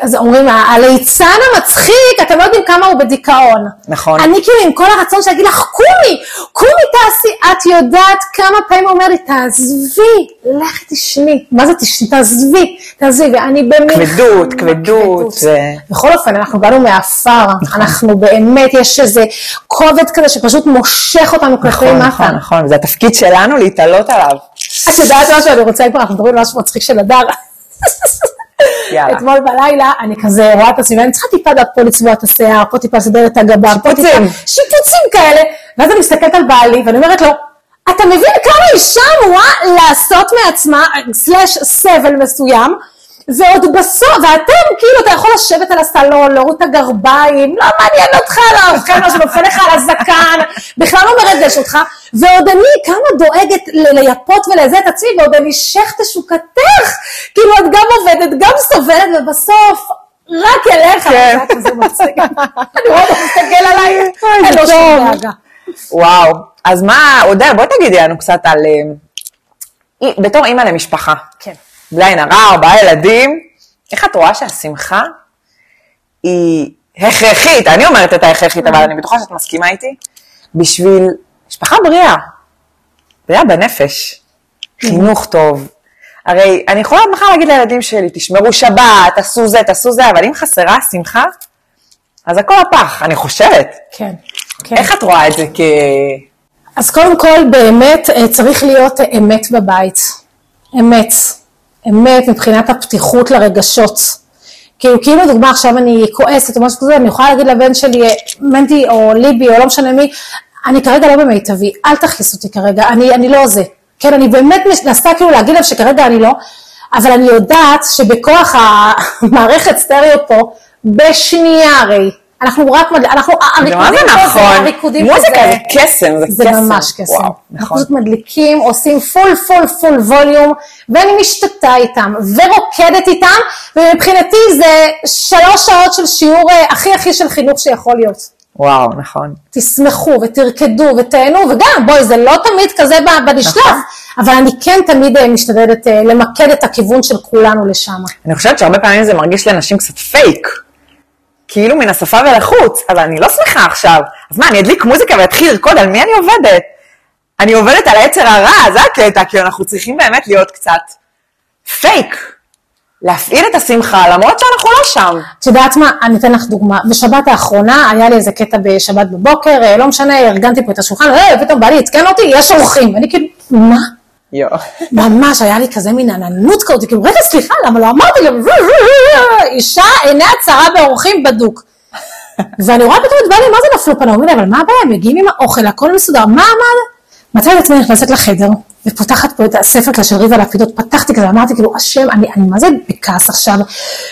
אז אומרים, הליצן המצחיק, אתם לא יודעים כמה הוא בדיכאון. נכון. אני כאילו עם כל הרצון של להגיד לך, קומי, קומי תעשי, את יודעת כמה פעמים הוא אומר לי, תעזבי, לכי תשני. מה זה תשני? תעזבי, תעזבי, ואני במלחמה. כבדות, כבדות, זה- בכל אופן, אנחנו באנו מעפר, נכון. אנחנו באמת, יש איזה כובד כזה שפשוט מושך אותנו כלפי נכון, מטה. נכון, נכון, זה התפקיד שלנו להתעלות עליו. את יודעת משהו, אני רוצה לקרוא, אנחנו מדברים על משהו מצחיק של הדר. יאללה. אתמול בלילה, אני כזה רואה את עצמי, ואני צריכה טיפה דעת פה לצבוע את השיער, פה טיפה לסדר את הגבה, פה טיפה, שיפוצים. שיפוצים כאלה, ואז אני מסתכלת על בעלי, ואני אומרת לו, אתה מבין כמה אישה אמורה לעשות מעצמה, סלאש סבל מסוים, ועוד בסוף, ואתם, כאילו, אתה יכול לשבת על הסלון, להוריד את הגרביים, לא מעניין אותך, לא, כמה שנופל לך על הזקן, בכלל לא מרגש אותך, ועוד אני, כמה דואגת ל- לייפות ולזה את עצמי, ועוד אני שייך תשוקתך, כאילו, את גם עובדת, גם סובלת, ובסוף, רק אליך, כן. זה מצחיק. אני רואה אותו מסתכל עליי, אין לו. שום דאגה. וואו, אז מה, אודל, בואי תגידי לנו קצת על... אה, בתור אימא למשפחה, כן. בלי עין הרע, ארבעה ילדים, איך את רואה שהשמחה היא הכרחית, אני אומרת את ההכרחית, אבל אני בטוחה שאת מסכימה איתי, בשביל משפחה בריאה, בריאה בנפש, חינוך טוב. הרי אני יכולה מחר להגיד לילדים שלי, תשמרו שבת, תעשו זה, תעשו זה, אבל אם חסרה השמחה, אז הכל הפח, אני חושבת. כן, כן. איך את רואה את זה כ... אז קודם כל, באמת אה, צריך להיות אה, אמת בבית. אמת. אמת מבחינת הפתיחות לרגשות. כאילו, כאילו דוגמה, עכשיו אני כועסת או משהו כזה, אני יכולה להגיד לבן שלי, מנדי או ליבי או לא משנה מי, אני כרגע לא במיטבי, אל תכניס אותי כרגע, אני, אני לא זה. כן, אני באמת מנסה כאילו להגיד להם שכרגע אני לא, אבל אני יודעת שבכוח המערכת סטריאו פה, בשנייה הרי, אנחנו רק. אנחנו, זה זה הריקודים פה נכון? הריקודים פה מוזיקה זה קסם, זה זה קסם. ממש קסם. וואו, אנחנו נכון. פשוט מדליקים, עושים full full full volume, ואני משתטה איתם, ורוקדת איתם, ומבחינתי זה שלוש שעות של שיעור אה, הכי הכי של חינוך שיכול להיות. וואו, נכון. תשמחו ותרקדו ותהנו, וגם, בואי, זה לא תמיד כזה ב- בנשלף, נכון. אבל אני כן תמיד אה, משתדלת אה, למקד את הכיוון של כולנו לשם. אני חושבת שהרבה פעמים זה מרגיש לנשים קצת פייק. כאילו מן השפה ולחוץ, אבל אני לא שמחה עכשיו. אז מה, אני אדליק מוזיקה ואתחיל לרקוד, על מי אני עובדת? אני עובדת על היצר הרע, זה הקטע, כי אנחנו צריכים באמת להיות קצת פייק. להפעיל את השמחה, למרות שאנחנו לא שם. את יודעת מה, אני אתן לך דוגמה. בשבת האחרונה היה לי איזה קטע בשבת בבוקר, אה, לא משנה, ארגנתי פה את השולחן, אה, פתאום בא לי עדכן אותי, יש אורחים. ואני כאילו, מה? יואו. ממש, היה לי כזה מין עננות כזאת, כאילו, רגע, סליחה, למה לא אמרתי גם, אישה עיניה צרה באורחים בדוק. ואני רואה פתאום את בעלי, מה זה נפלו פניו? אומרים לי, אבל מה הבעיה, הם מגיעים עם האוכל, הכל מסודר, מה, מה? מצאתי את עצמי נכנסת לחדר, ופותחת פה את הספר של ריבה לפידות, פתחתי כזה, אמרתי כאילו, השם, אני, אני מה זה בכעס עכשיו,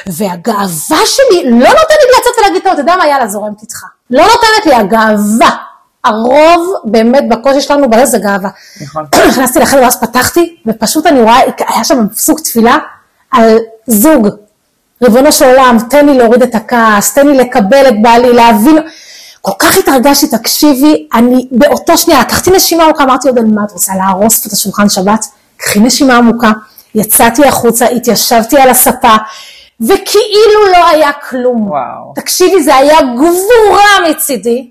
והגאווה שלי לא נותנת לי לצאת ולהגיד, אתה יודע מה, יאללה, זורמת איתך. לא נותנת לי, הגאווה. הרוב באמת בקושי שלנו בלב זה גאווה. נכון. נכנסתי לחדר, ואז פתחתי, ופשוט אני רואה, היה שם פסוק תפילה על זוג. ריבונו של עולם, תן לי להוריד את הכעס, תן לי לקבל את בעלי, להבין. כל כך התרגשתי, תקשיבי, אני באותו שנייה, לקחתי נשימה עמוקה, אמרתי עוד, מה את רוצה להרוס את השולחן שבת? קחי נשימה עמוקה, יצאתי החוצה, התיישבתי על הספה, וכאילו לא היה כלום. וואו. תקשיבי, זה היה גבורה מצידי.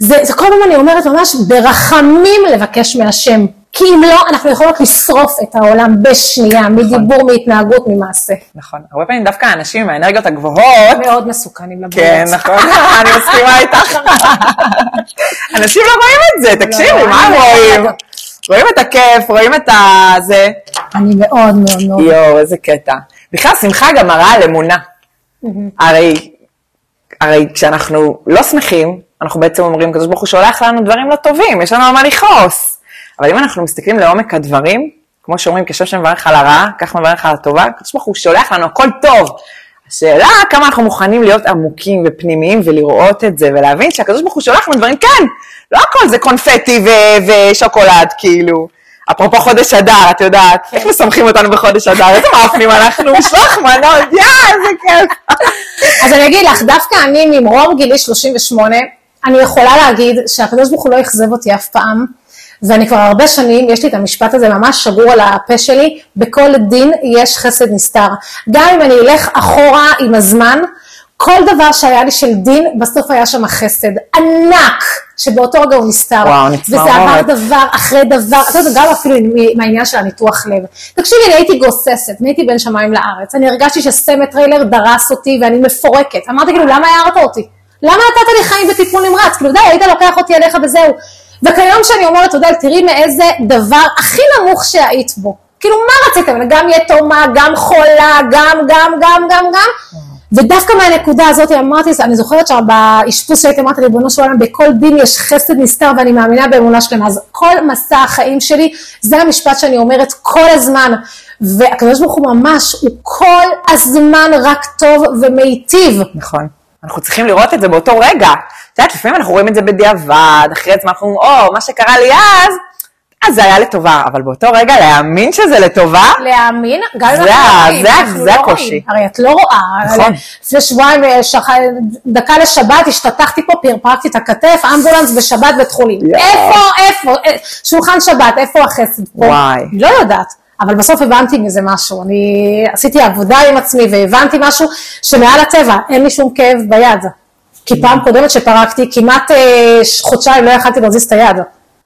זה, זה כל פעם אני אומרת ממש ברחמים לבקש מהשם, כי אם לא, אנחנו יכולות לשרוף את העולם בשנייה, מדיבור, מהתנהגות, ממעשה. נכון. הרבה פעמים דווקא האנשים עם האנרגיות הגבוהות, מאוד מסוכנים לבריאות. כן, נכון, אני מסכימה איתך. אנשים לא רואים את זה, תקשיבי, מה הם אני רואים? רואים את הכיף, רואים את הזה. אני מאוד מאוד מאוד. יואו, איזה קטע. בכלל, שמחה גם מראה על אמונה. הרי, הרי כשאנחנו לא שמחים, אנחנו בעצם אומרים, הקדוש ברוך הוא שולח לנו דברים לא טובים, יש לנו על מה לכעוס. אבל אם אנחנו מסתכלים לעומק הדברים, כמו שאומרים, כשם שמברך על הרעה, כך מברך על הטובה, הקדוש ברוך הוא שולח לנו הכל טוב. השאלה כמה אנחנו מוכנים להיות עמוקים ופנימיים ולראות את זה, ולהבין שהקדוש ברוך הוא שולח לנו דברים, כן, לא הכל זה קונפטי ו- ושוקולד, כאילו. אפרופו חודש אדר, את יודעת, איך משמחים אותנו בחודש אדר, איזה מאפנים אנחנו, משלוח מנות, יא, איזה כיף. אז אני אגיד לך, דווקא אני ממרום גילי 38, אני יכולה להגיד שהקדוש ברוך הוא לא אכזב אותי אף פעם, ואני כבר הרבה שנים, יש לי את המשפט הזה ממש שגור על הפה שלי, בכל דין יש חסד נסתר. גם אם אני אלך אחורה עם הזמן, כל דבר שהיה לי של דין, בסוף היה שם חסד ענק, שבאותו רגע הוא נסתר. וואו, וזה צמרמורת. עבר דבר אחרי דבר, אתה יודע, גם אפילו מהעניין של הניתוח לב. תקשיבי, אני הייתי גוססת, אני הייתי בין שמיים לארץ, אני הרגשתי שסמי טריילר דרס אותי ואני מפורקת. אמרתי כאילו, למה הערת אותי? למה נתת לי חיים בטיפול נמרץ? כאילו, די, היית לוקח אותי אליך וזהו. וכיום שאני אומרת, יודע, תראי מאיזה דבר הכי נמוך שהיית בו. כאילו, מה רציתם? גם יתומה, גם חולה, גם, גם, גם, גם, גם. ודווקא מהנקודה הזאת אמרתי, אני זוכרת שבאשפוז שהייתי אמרתי, ריבונו של עולם, בכל דין יש חסד נסתר ואני מאמינה באמונה שלמה. אז כל מסע החיים שלי, זה המשפט שאני אומרת כל הזמן. והקדוש ברוך הוא ממש, הוא כל הזמן רק טוב ומיטיב. נכון. אנחנו צריכים לראות את זה באותו רגע. את יודעת, לפעמים אנחנו רואים את זה בדיעבד, אחרי זמן אנחנו אומרים, או, מה שקרה לי אז, אז זה היה לטובה, אבל באותו רגע להאמין שזה לטובה, להאמין, גם אם אנחנו לא רואים, זה לא הקושי. רואים. הרי את לא רואה. נכון. לפני שבועיים, אה, דקה לשבת, השתתחתי פה, פרפרקתי את הכתף, אמבולנס בשבת בית חולים. איפה, איפה, אה, שולחן שבת, איפה החסד פה? וואי. לא יודעת. אבל בסוף הבנתי מזה משהו, אני עשיתי עבודה עם עצמי והבנתי משהו שמעל הטבע, אין לי שום כאב ביד. כי פעם קודמת שפרקתי, כמעט אה, חודשיים לא יכלתי להזיז את היד.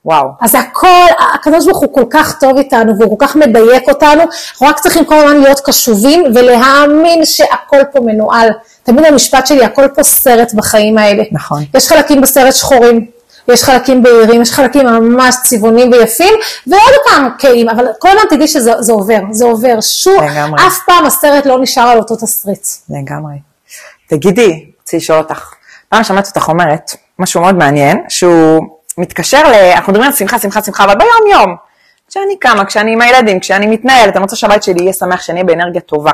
וואו. אז הכל, הקדוש ברוך הוא כל כך טוב איתנו והוא כל כך מדייק אותנו, אנחנו רק צריכים כל הזמן להיות קשובים ולהאמין שהכל פה מנוהל. תמיד המשפט שלי, הכל פה סרט בחיים האלה. נכון. יש חלקים בסרט שחורים, יש חלקים בהירים, יש חלקים ממש צבעונים ויפים, ועוד פעם קהים, אבל כל הזמן תדעי שזה זה עובר, זה עובר. שוב, לגמרי. אף פעם הסרט לא נשאר על אותו תסריט. לגמרי. תגידי, רציתי לשאול אותך, פעם שמעתי אותך אומרת משהו מאוד מעניין, שהוא מתקשר ל... אנחנו מדברים על שמחה, שמחה, שמחה, אבל ביום יום. כשאני קמה, כשאני עם הילדים, כשאני מתנהלת, אני רוצה שהבית שלי יהיה שמח, שאני אהיה באנרגיה טובה.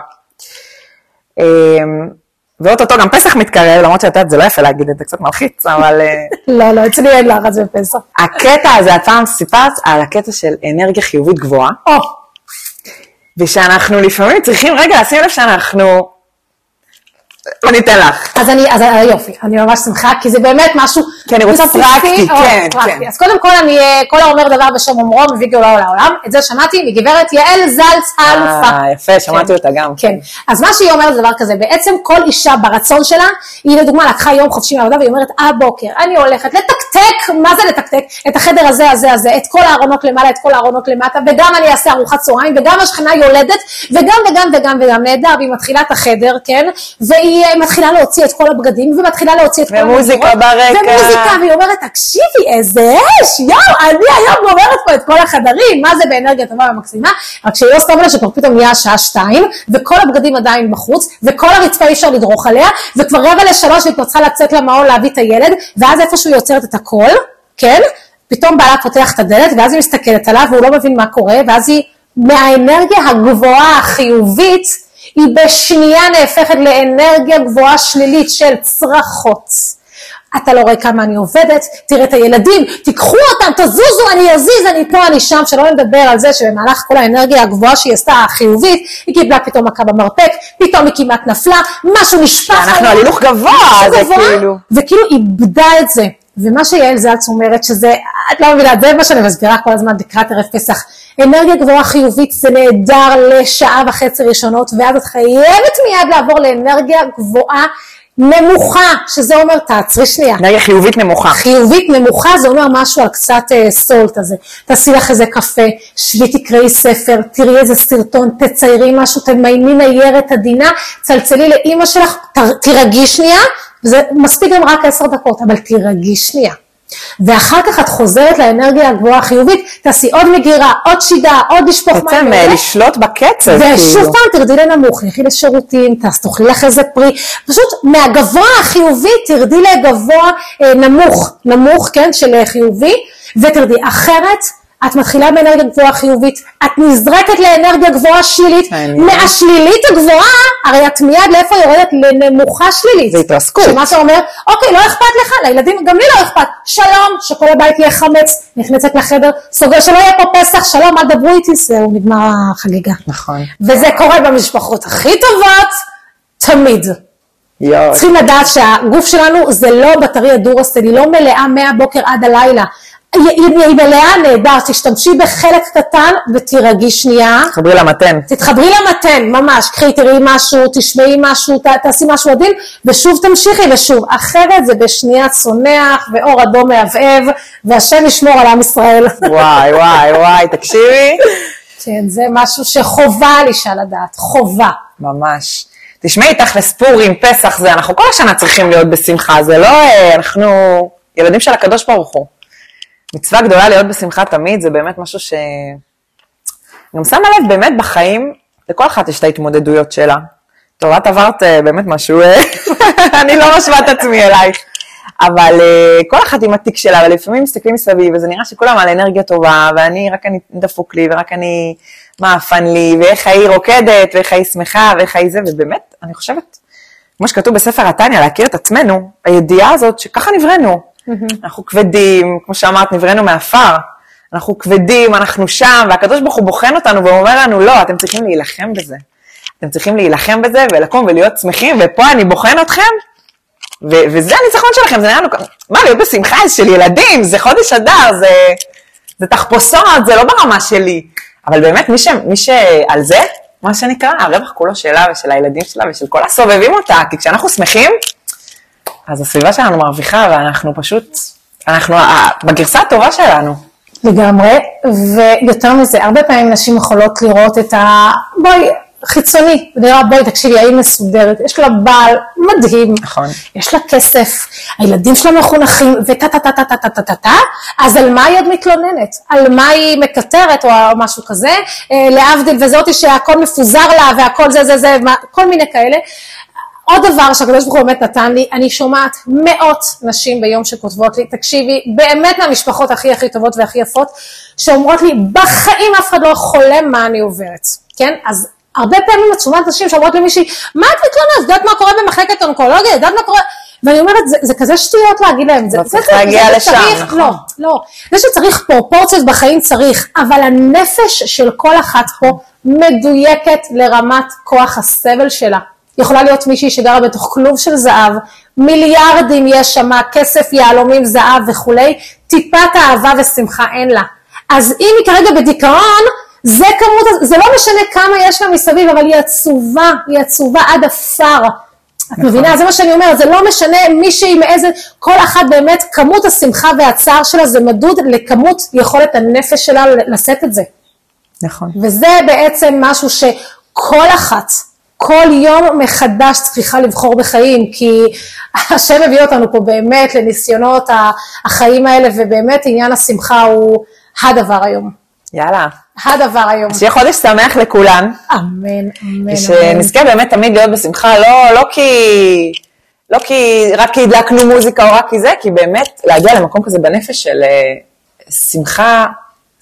ואו-טו-טו גם פסח מתקרב, למרות שאת יודעת, זה לא יפה להגיד את זה, קצת מלחיץ, אבל אה, לא, לא, אצלי אין לחץ בפסח. הקטע הזה, את פעם סיפרת על הקטע של אנרגיה חיובית גבוהה, או, ושאנחנו לפעמים צריכים רגע לשים לב שאנחנו... אני אתן לך. אז אני, אז יופי, אני ממש שמחה, כי זה באמת משהו... כי אני רוצה פרקטי, או, כן. כן. אז קודם כל, אני, אה, כל האומר דבר בשם אומרו, מביא גאולה לעולם, את זה שמעתי מגברת יעל זלץ האלופה. אה, יפה, שמעתי אותה גם. כן. אז מה שהיא אומרת זה דבר כזה, בעצם כל אישה ברצון שלה, היא לדוגמה לקחה יום חופשי מהעבודה והיא אומרת, הבוקר, אני הולכת לתקתק, מה זה לתקתק? את החדר הזה, הזה, הזה, את כל הארונות למעלה, את כל הארונות למטה, וגם אני אעשה ארוחת צהריים, וגם השכנה יולדת, וגם וגם וגם וגם נהדר, והיא מתחילה את החדר, כן? והיא אה, מתחילה להוציא את כל הבגדים, ומתחילה להוציא את כל ומוזיקה המדורות, ברקע. ומוזיקה, והיא אומרת, תקשיבי, איזה אש, יואו, אני היום גומרת פה את כל החדרים, מה זה באנרגיה טובה ומקסימה, רק שהיא לא שמה לה שכבר פתאום נהיה השעה שתיים, וכל הבגדים עדיין בחוץ, וכל הרצפה אי אפשר לדרוך עליה, וכבר רבע לשלוש והיא כבר צריכה לצאת למעון להביא את הילד, ואז איפשהו היא עוצרת את הכל, כן? פתאום בעלה פותח את הדלת, ואז היא מסתכלת עליו, והוא לא מבין מה קורה, ואז היא, מהאנרגיה הגבוהה החיובית, היא בשנייה נהפכת לאנרגיה גבוהה שלילית של צרחות. אתה לא רואה כמה אני עובדת, תראה את הילדים, תיקחו אותם, תזוזו, אני אזיז, אני פה, אני שם, שלא נדבר על זה שבמהלך כל האנרגיה הגבוהה שהיא עשתה, החיובית, היא קיבלה פתאום מכה במרפק, פתאום היא כמעט נפלה, משהו נשפך אנחנו עליה, על הילוך גבוה, זה גבוה, כאילו... וכאילו איבדה את זה. ומה שיעל זלץ אומרת שזה, את לא מבינה, זה מה שאני מסבירה כל הזמן לקראת ערב פסח. אנרגיה גבוהה חיובית זה נהדר לשעה וחצי ראשונות, ואז את חייבת מיד לעבור לאנרגיה גבוהה נמוכה, שזה אומר תעצרי שנייה. אנרגיה חיובית נמוכה. חיובית נמוכה זה אומר משהו על קצת אה, סולט הזה. תעשי לך איזה קפה, שבי תקראי ספר, תראי איזה סרטון, תציירי משהו, תמייני ניירת עדינה, צלצלי לאימא שלך, תירגעי שנייה, זה מספיק גם רק עשר דקות, אבל תירגעי שנייה. ואחר כך את חוזרת לאנרגיה הגבוהה החיובית, תעשי עוד מגירה, עוד שידה, עוד לשפוך מים. בעצם. אה, לשלוט בקצב, ושוב כאילו. פעם תרדי לנמוך, לכי לשירותים, תאכלי לך איזה פרי, פשוט מהגבוה החיובי תרדי לגבוה אה, נמוך, נמוך, כן, של אה, חיובי, ותרדי. אחרת, את מתחילה באנרגיה גבוהה חיובית, את נזרקת לאנרגיה גבוהה שלילית. מהשלילית הגבוהה, הרי את מיד לאיפה יורדת? לנמוכה שלילית. זה התרסקות. שמה אתה אומר, אוקיי, לא אכפת לך, לילדים, גם לי לא אכפת, שלום, שכל הבית יהיה חמץ, נכנסת לחדר, סוגר שלא יהיה פה פסח, שלום, אל דברו איתי, זהו, נגמר החגיגה. נכון. וזה קורה במשפחות הכי טובות, תמיד. יואו. צריכים לדעת שהגוף שלנו זה לא בטריה דורסל, היא לא מלאה מהבוקר עד הלילה. היא, מלאה נהדר, תשתמשי בחלק קטן ותירגעי שנייה. חברי למתן. תתחברי למתן, ממש, קחי, תראי משהו, תשמעי משהו, ת, תעשי משהו עדין, ושוב תמשיכי, ושוב. אחרת זה בשנייה צונח, ואור אדום מהבהב, והשם ישמור על עם ישראל. וואי, וואי, וואי, תקשיבי. כן, זה משהו שחובה על אישה לדעת, חובה. ממש. תשמעי, תכלס פורים, פסח, זה, אנחנו כל השנה צריכים להיות בשמחה, זה לא, אה, אנחנו ילדים של הקדוש ברוך הוא. מצווה גדולה להיות בשמחה תמיד, זה באמת משהו ש... גם שמה לב, באמת בחיים, לכל אחת יש את ההתמודדויות שלה. טוב, את עברת אה, באמת משהו, אה, אני לא משווה את עצמי אלייך. אבל אה, כל אחת עם התיק שלה, ולפעמים מסתכלים מסביב, וזה נראה שכולם על אנרגיה טובה, ואני, רק אני דפוק לי, ורק אני מעפן לי, ואיך ההיא רוקדת, ואיך ההיא שמחה, ואיך ההיא זה, ובאמת, אני חושבת, כמו שכתוב בספר התניא, להכיר את עצמנו, הידיעה הזאת שככה נבראנו. אנחנו כבדים, כמו שאמרת, נבראנו מעפר. אנחנו כבדים, אנחנו שם, והקדוש ברוך הוא בוחן אותנו ואומר לנו, לא, אתם צריכים להילחם בזה. אתם צריכים להילחם בזה ולקום ולהיות שמחים, ופה אני בוחן אתכם, ו- וזה הניצחון שלכם, זה נראה לנו, מה, להיות בשמחה של ילדים, זה חודש אדר, זה, זה תחפושות, זה לא ברמה שלי. אבל באמת, מי, ש, מי שעל זה, מה שנקרא, הרווח כולו שלה ושל הילדים שלה ושל כל הסובבים אותה, כי כשאנחנו שמחים, אז הסביבה שלנו מרוויחה, ואנחנו פשוט, אנחנו בגרסה הטובה שלנו. לגמרי, ויותר מזה, הרבה פעמים נשים יכולות לראות את ה... בואי, חיצוני, נראה, בואי, תקשיבי, האם מסודרת, יש לה בעל מדהים, נכון. יש לה כסף, הילדים שלה מחונכים, וטה טה טה טה טה טה טה טה טה, אז על מה היא עוד מתלוננת? על מה היא מקטרת או משהו כזה? אה, להבדיל, וזאתי שהכל מפוזר לה והכל זה זה זה, כל מיני כאלה. עוד דבר שהקדוש ברוך הוא באמת נתן לי, אני שומעת מאות נשים ביום שכותבות לי, תקשיבי, באמת מהמשפחות הכי הכי טובות והכי יפות, שאומרות לי, בחיים אף אחד לא חולם מה אני עוברת, כן? אז הרבה פעמים את שומעת נשים שאומרות למישהי, מה את מתלוננת? את יודעת מה קורה במחלקת אונקולוגיה? את יודעת מה קורה? ואני אומרת, זה, זה כזה שטויות להגיד להם. לא זה- צריך זה- להגיע זה לשם, שצריך- נכון. לא, לא. זה שצריך פרופורציות בחיים צריך, אבל הנפש של כל אחת פה מדויקת לרמת כוח הסבל שלה. יכולה להיות מישהי שגרה בתוך כלוב של זהב, מיליארדים יש שם, כסף, יהלומים, זהב וכולי, טיפת אהבה ושמחה אין לה. אז אם היא כרגע בדיכאון, זה כמות, זה לא משנה כמה יש לה מסביב, אבל היא עצובה, היא עצובה עד עפר. את מבינה? זה מה שאני אומרת, זה לא משנה מישהי מאיזה, כל אחת באמת, כמות השמחה והצער שלה זה מדוד לכמות יכולת הנפש שלה לשאת את זה. נכון. וזה בעצם משהו שכל אחת, כל יום מחדש צריכה לבחור בחיים, כי השם הביא אותנו פה באמת לניסיונות החיים האלה, ובאמת עניין השמחה הוא הדבר היום. יאללה. הדבר היום. שיהיה חודש שמח לכולן, אמן, אמן, אמן. שנזכה באמת תמיד להיות בשמחה, לא, לא כי... לא כי רק כי הדלקנו מוזיקה או רק כי זה, כי באמת להגיע למקום כזה בנפש של אה, שמחה,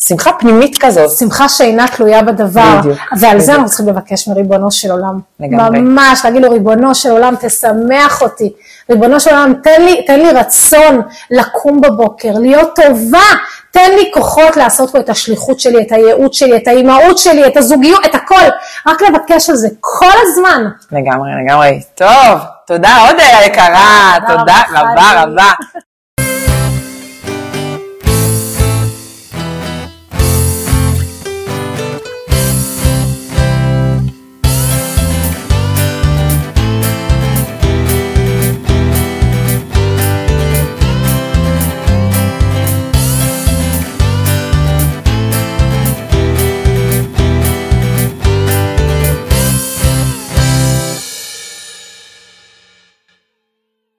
שמחה פנימית כזאת. שמחה שאינה תלויה בדבר, בדיוק, ועל בדיוק. זה אנחנו צריכים לבקש מריבונו של עולם. לגמרי. ממש, להגיד לו, ריבונו של עולם, תשמח אותי. ריבונו של עולם, תן לי, תן לי רצון לקום בבוקר, להיות טובה, תן לי כוחות לעשות פה את השליחות שלי, את הייעוד שלי, את האימהות שלי, את הזוגיות, את הכל. רק לבקש על זה כל הזמן. לגמרי, לגמרי. טוב, תודה עוד יקרה, תודה רבה. רבה.